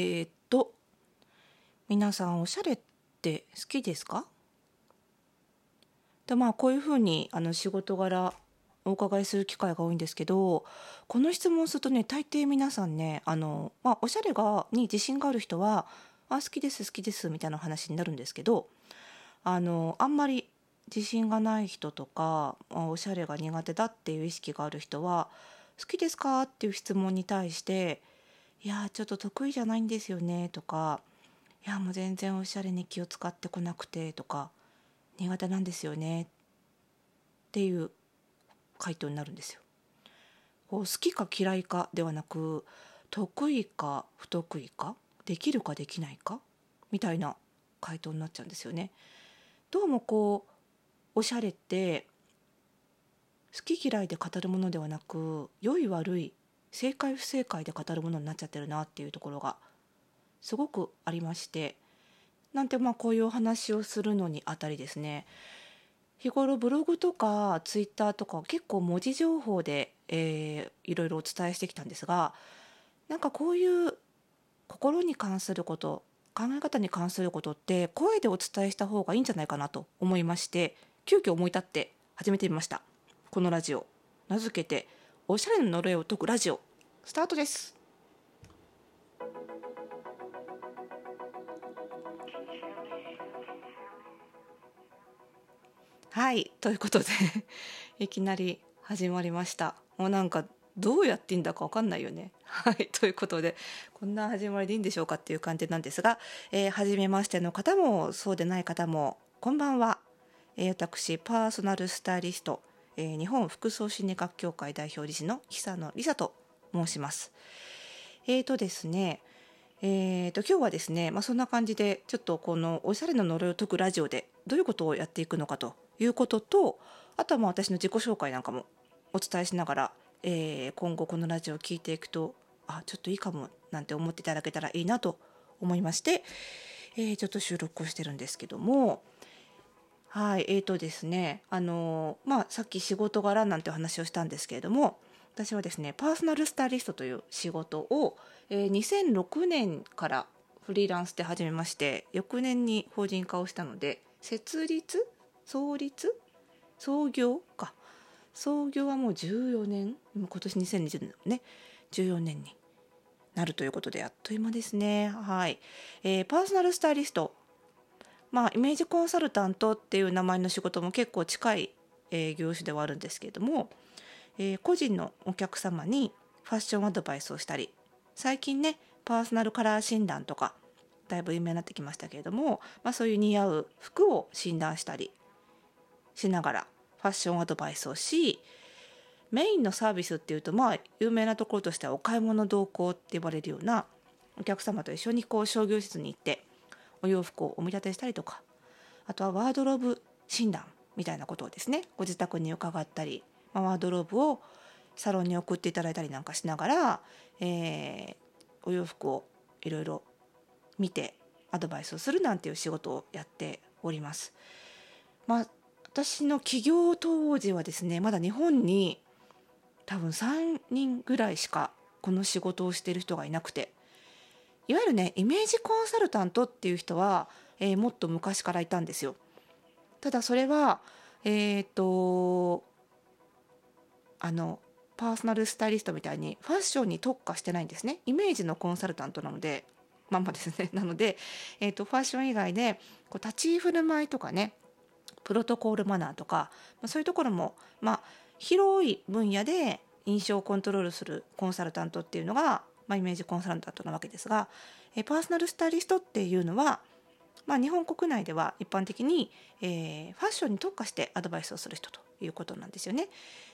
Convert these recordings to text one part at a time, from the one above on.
えー、っと皆さんおしゃれって好きですか？でまあこういうふうにあの仕事柄お伺いする機会が多いんですけどこの質問するとね大抵皆さんねあの、まあ、おしゃれがに自信がある人は「あ好きです好きです」みたいな話になるんですけどあのあんまり自信がない人とか、まあ、おしゃれが苦手だっていう意識がある人は「好きですか?」っていう質問に対して「いやちょっと得意じゃないんですよね」とか「いやもう全然おしゃれに気を使ってこなくて」とか「苦手なんですよね」っていう回答になるんですよ。こう好きか嫌いかではなく得意か不得意かできるかできないかみたいな回答になっちゃうんですよね。どうもこうおしゃれって好き嫌いで語るものではなく良い悪い正解不正解で語るものになっちゃってるなっていうところがすごくありましてなんてまあこういうお話をするのにあたりですね。日頃ブログとかツイッターとか結構文字情報で、えー、いろいろお伝えしてきたんですがなんかこういう心に関すること考え方に関することって声でお伝えした方がいいんじゃないかなと思いまして急遽思い立って始めてみました。このラジオ。名付けておしゃれの呪いを解くラジオ。スタートですはいということで いきなり始まりましたもうなんかどうやっていいんだか分かんないよね。はい。ということで、こんな始まりでいいんでしょうかっていう感じなんですが、えー、初めましての方も、そうでない方も、こんばんは。えー、私、パーソナルスタイリスト、えー、日本服装心理学協会代表理事の久野梨沙と申します。えーとですね、えーと、今日はですね、まあ、そんな感じで、ちょっとこのおしゃれの呪いを解くラジオで、どういうことをやっていくのかということと、あとはまあ私の自己紹介なんかもお伝えしながら、えー、今後このラジオを聴いていくとあちょっといいかもなんて思っていただけたらいいなと思いまして、えー、ちょっと収録をしてるんですけどもはいえーとですねあのまあさっき仕事柄なんてお話をしたんですけれども私はですねパーソナルスタイリストという仕事を、えー、2006年からフリーランスで始めまして翌年に法人化をしたので設立？創立？創業か。創業はもう14年。今年2020年ね。14年になるということであっという間ですね。はい、えー、パーソナルスタイリスト。まあイメージコンサルタントっていう名前の仕事も結構近い、えー、業種ではあるんですけれども、えー、個人のお客様にファッションアドバイスをしたり最近ねパーソナルカラー診断とかだいぶ有名になってきましたけれども、まあ、そういう似合う服を診断したりしながらファッションアドバイスをしメインのサービスっていうとまあ有名なところとしてはお買い物同行って呼ばれるようなお客様と一緒にこう商業施設に行ってお洋服をお見立てしたりとかあとはワードローブ診断みたいなことをですねご自宅に伺ったり、まあ、ワードローブをサロンに送っていただいたりなんかしながら、えー、お洋服をいろいろ見てアドバイスをするなんていう仕事をやっております。まあ、私の起業当時はですねまだ日本に多分3人ぐらいしかこの仕事をしている人がいなくていわゆるねイメージコンサルタントっていう人は、えー、もっと昔からいたんですよ。ただそれはえっ、とあのパーソナルスタイリストみたいにファッションに特化してないんですね。イメージのコンサルタントなのでまんまですね。なので、えーと、ファッション以外でこう立ち居振る舞いとかねプロトコールマナーとか、まあ、そういうところも、まあ、広い分野で印象をコントロールするコンサルタントっていうのが、まあ、イメージコンサルタントなわけですがえパーソナルスタイリストっていうのは、まあ、日本国内では一般的に、えー、ファッションに特化してアドバイスをする人ということなんですよね。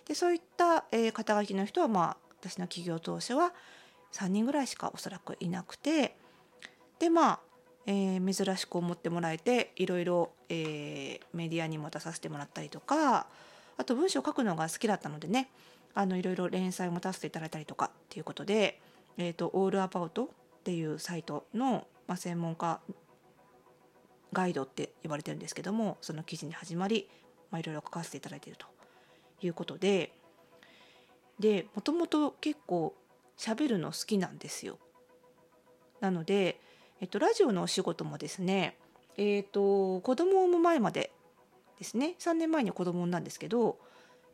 でそういった、えー、肩書きの人は、まあ、私の企業当初は3人ぐらいしかおそらくいなくてでまあえー、珍しく思ってもらえていろいろ、えー、メディアにも出させてもらったりとかあと文章を書くのが好きだったのでねあのいろいろ連載を持たせていただいたりとかっていうことで「えーと、オールアバウト」っていうサイトの、まあ、専門家ガイドって呼ばれてるんですけどもその記事に始まり、まあ、いろいろ書かせていただいているということででもともと結構喋るの好きなんですよ。なので、えっと、ラジオのお仕事もですね、えっと、子供を産む前までですね3年前に子供を産んだんですけど、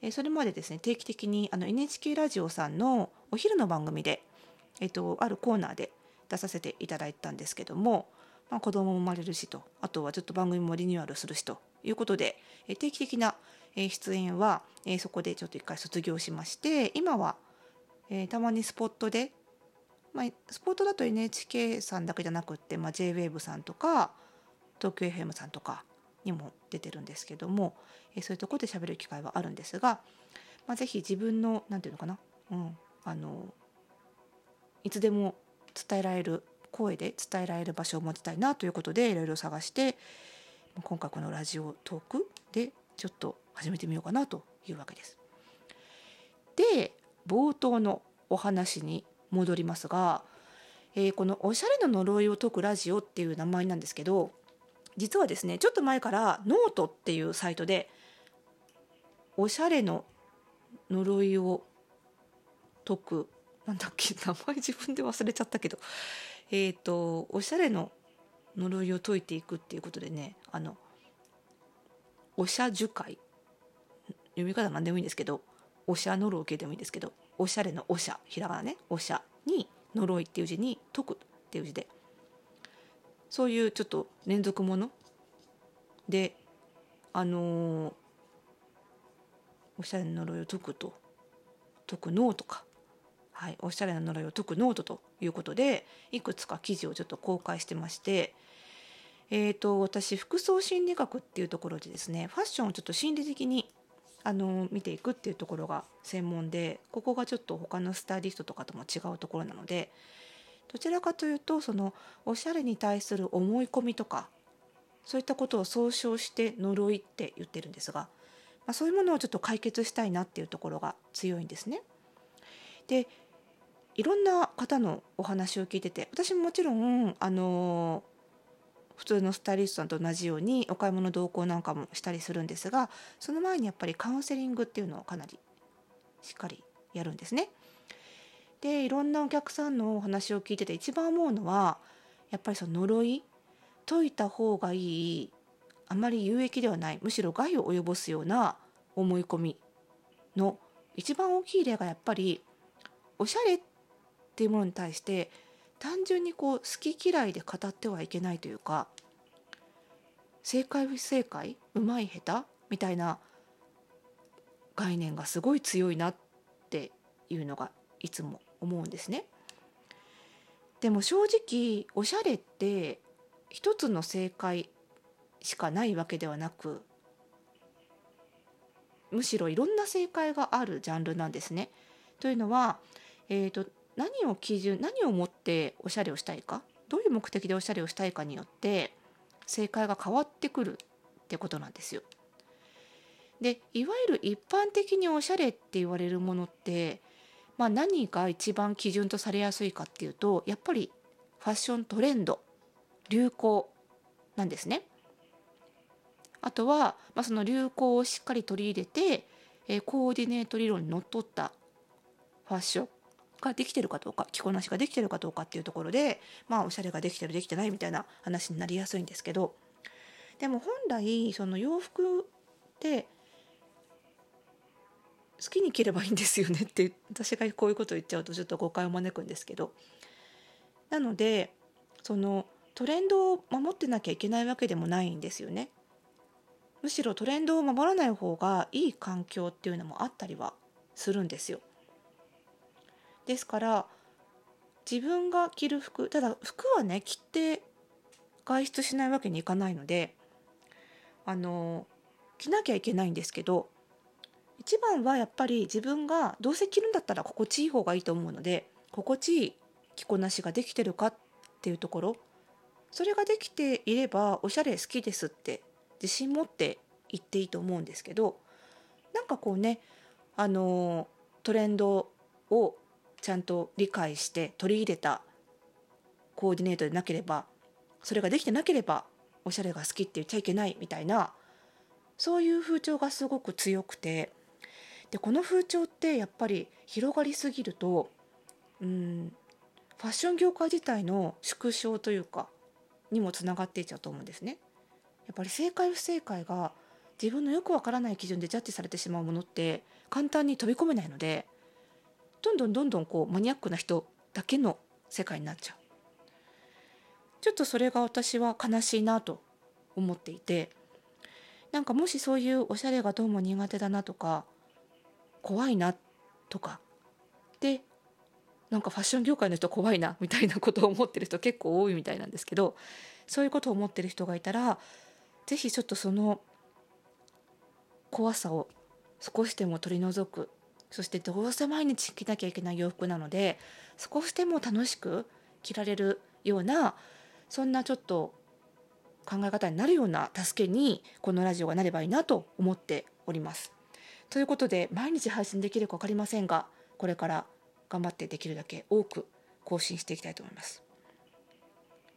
えそれまでですね定期的にあの NHK ラジオさんのお昼の番組で、えっと、あるコーナーで出させていただいたんですけども、まあ、子供も生まれるしとあとはちょっと番組もリニューアルするしということで、え定期的な出演は、えそこでちょっと一回卒業しまして今は、えたまにスポットで、まあ、スポットだと NHK さんだけじゃなくって、まあ、JWAVE さんとか東京 FM さんとかにも出てるんですけども、えそういうところで喋る機会はあるんですが、まあ、ぜひ自分の何て言うのかな、うん、あのいつでも伝えられる声で伝えられる場所を持ちたいなということでいろいろ探して今回このラジオトークでちょっと始めてみようかなというわけです。で冒頭のお話に戻りますが、えー、この「おしゃれの呪いを解くラジオ」っていう名前なんですけど実はですねちょっと前からノートっていうサイトでおしゃれの呪いを解くなんだっけ名前自分で忘れちゃったけどえっ、ー、とおしゃれの呪いを解いていくっていうことでねあのおしゃ樹会読み方なんでもいいんですけどおしゃ呪いでもいいんですけどおしゃれのおしゃひらがなねおしゃに呪いっていう字に解くっていう字でそういうちょっと連続ものであのー、おしゃれな呪いを解くと解くノートかはい、おしゃれな呪いを解くノートということでいくつか記事をちょっと公開してまして、えーと、私服装心理学っていうところでですねファッションをちょっと心理的にあの見ていくっていうところが専門でここがちょっと他のスタイリストとかとも違うところなのでどちらかというとそのおしゃれに対する思い込みとかそういったことを総称して呪いって言ってるんですが、まあ、そういうものをちょっと解決したいなっていうところが強いんですね。でいろんな方のお話を聞いてて私ももちろんあの普通のスタイリストさんと同じようにお買い物同行なんかもしたりするんですがその前にやっぱりカウンセリングっていうのをかなりしっかりやるんですね。でいろんなお客さんのお話を聞いてて一番思うのはやっぱりその呪い解いた方がいいあまり有益ではないむしろ害を及ぼすような思い込みの一番大きい例がやっぱりおしゃれっていうものに対して単純にこう好き嫌いで語ってはいけないというか正解不正解うまい下手みたいな概念がすごい強いなっていうのがいつも思うんですね。でも正直おしゃれって一つの正解しかないわけではなくむしろいろんな正解があるジャンルなんですね。というのは、えーと何を基準何をもっておしゃれをしたいか？どういう目的でおしゃれをしたいかによって正解が変わってくるってことなんですよ。でいわゆる一般的におしゃれって言われるものって、まあ、何が一番基準とされやすいかっていうとやっぱりファッショントレンド流行なんですね。あとは、まあ、その流行をしっかり取り入れて、えー、コーディネート理論にのっとったファッションができてるかどうか着こなしができてるかどうかっていうところでまあおしゃれができてるできてないみたいな話になりやすいんですけどでも本来その洋服って好きに着ればいいんですよねって私がこういうことを言っちゃうとちょっと誤解を招くんですけどなのでそのトレンドを守ってなきゃいけないわけでもないんですよね。むしろトレンドを守らない方がいい環境っていうのもあったりはするんですよ。ですから自分が着る服ただ服はね着て外出しないわけにいかないのであの着なきゃいけないんですけど一番はやっぱり自分がどうせ着るんだったら心地いい方がいいと思うので心地いい着こなしができてるかっていうところそれができていればおしゃれ好きですって自信持って言っていいと思うんですけどなんかこうねあのトレンドをちゃんと理解して取り入れたコーディネートでなければそれができてなければおしゃれが好きって言っちゃいけないみたいなそういう風潮がすごく強くてでこの風潮ってやっぱり広がりすぎるとうんファッション業界自体の縮小というかにもつながっていっちゃうと思うんですね。やっぱり正解不正解が自分のよくわからない基準でジャッジされてしまうものって簡単に飛び込めないのでどんどんどんどんこうマニアックな人だけの世界になっちゃう。ちょっとそれが私は悲しいなと思っていてなんかもしそういうおしゃれがどうも苦手だなとか怖いなとかでなんかファッション業界の人怖いなみたいなことを思ってる人結構多いみたいなんですけどそういうことを思ってる人がいたら是非ちょっとその怖さを少しでも取り除くそしてどうせ毎日着なきゃいけない洋服なので少しでも楽しく着られるようなそんなちょっと考え方になるような助けにこのラジオがなればいいなと思っております。ということで毎日配信できるか分かりませんがこれから頑張ってできるだけ多く更新していきたいと思います。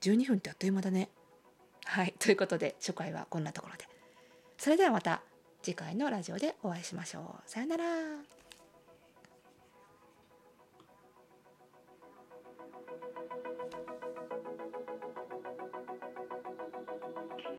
12分ってあっという間だね。はいということで初回はこんなところで。それではまた次回のラジオでお会いしましょう。さよなら。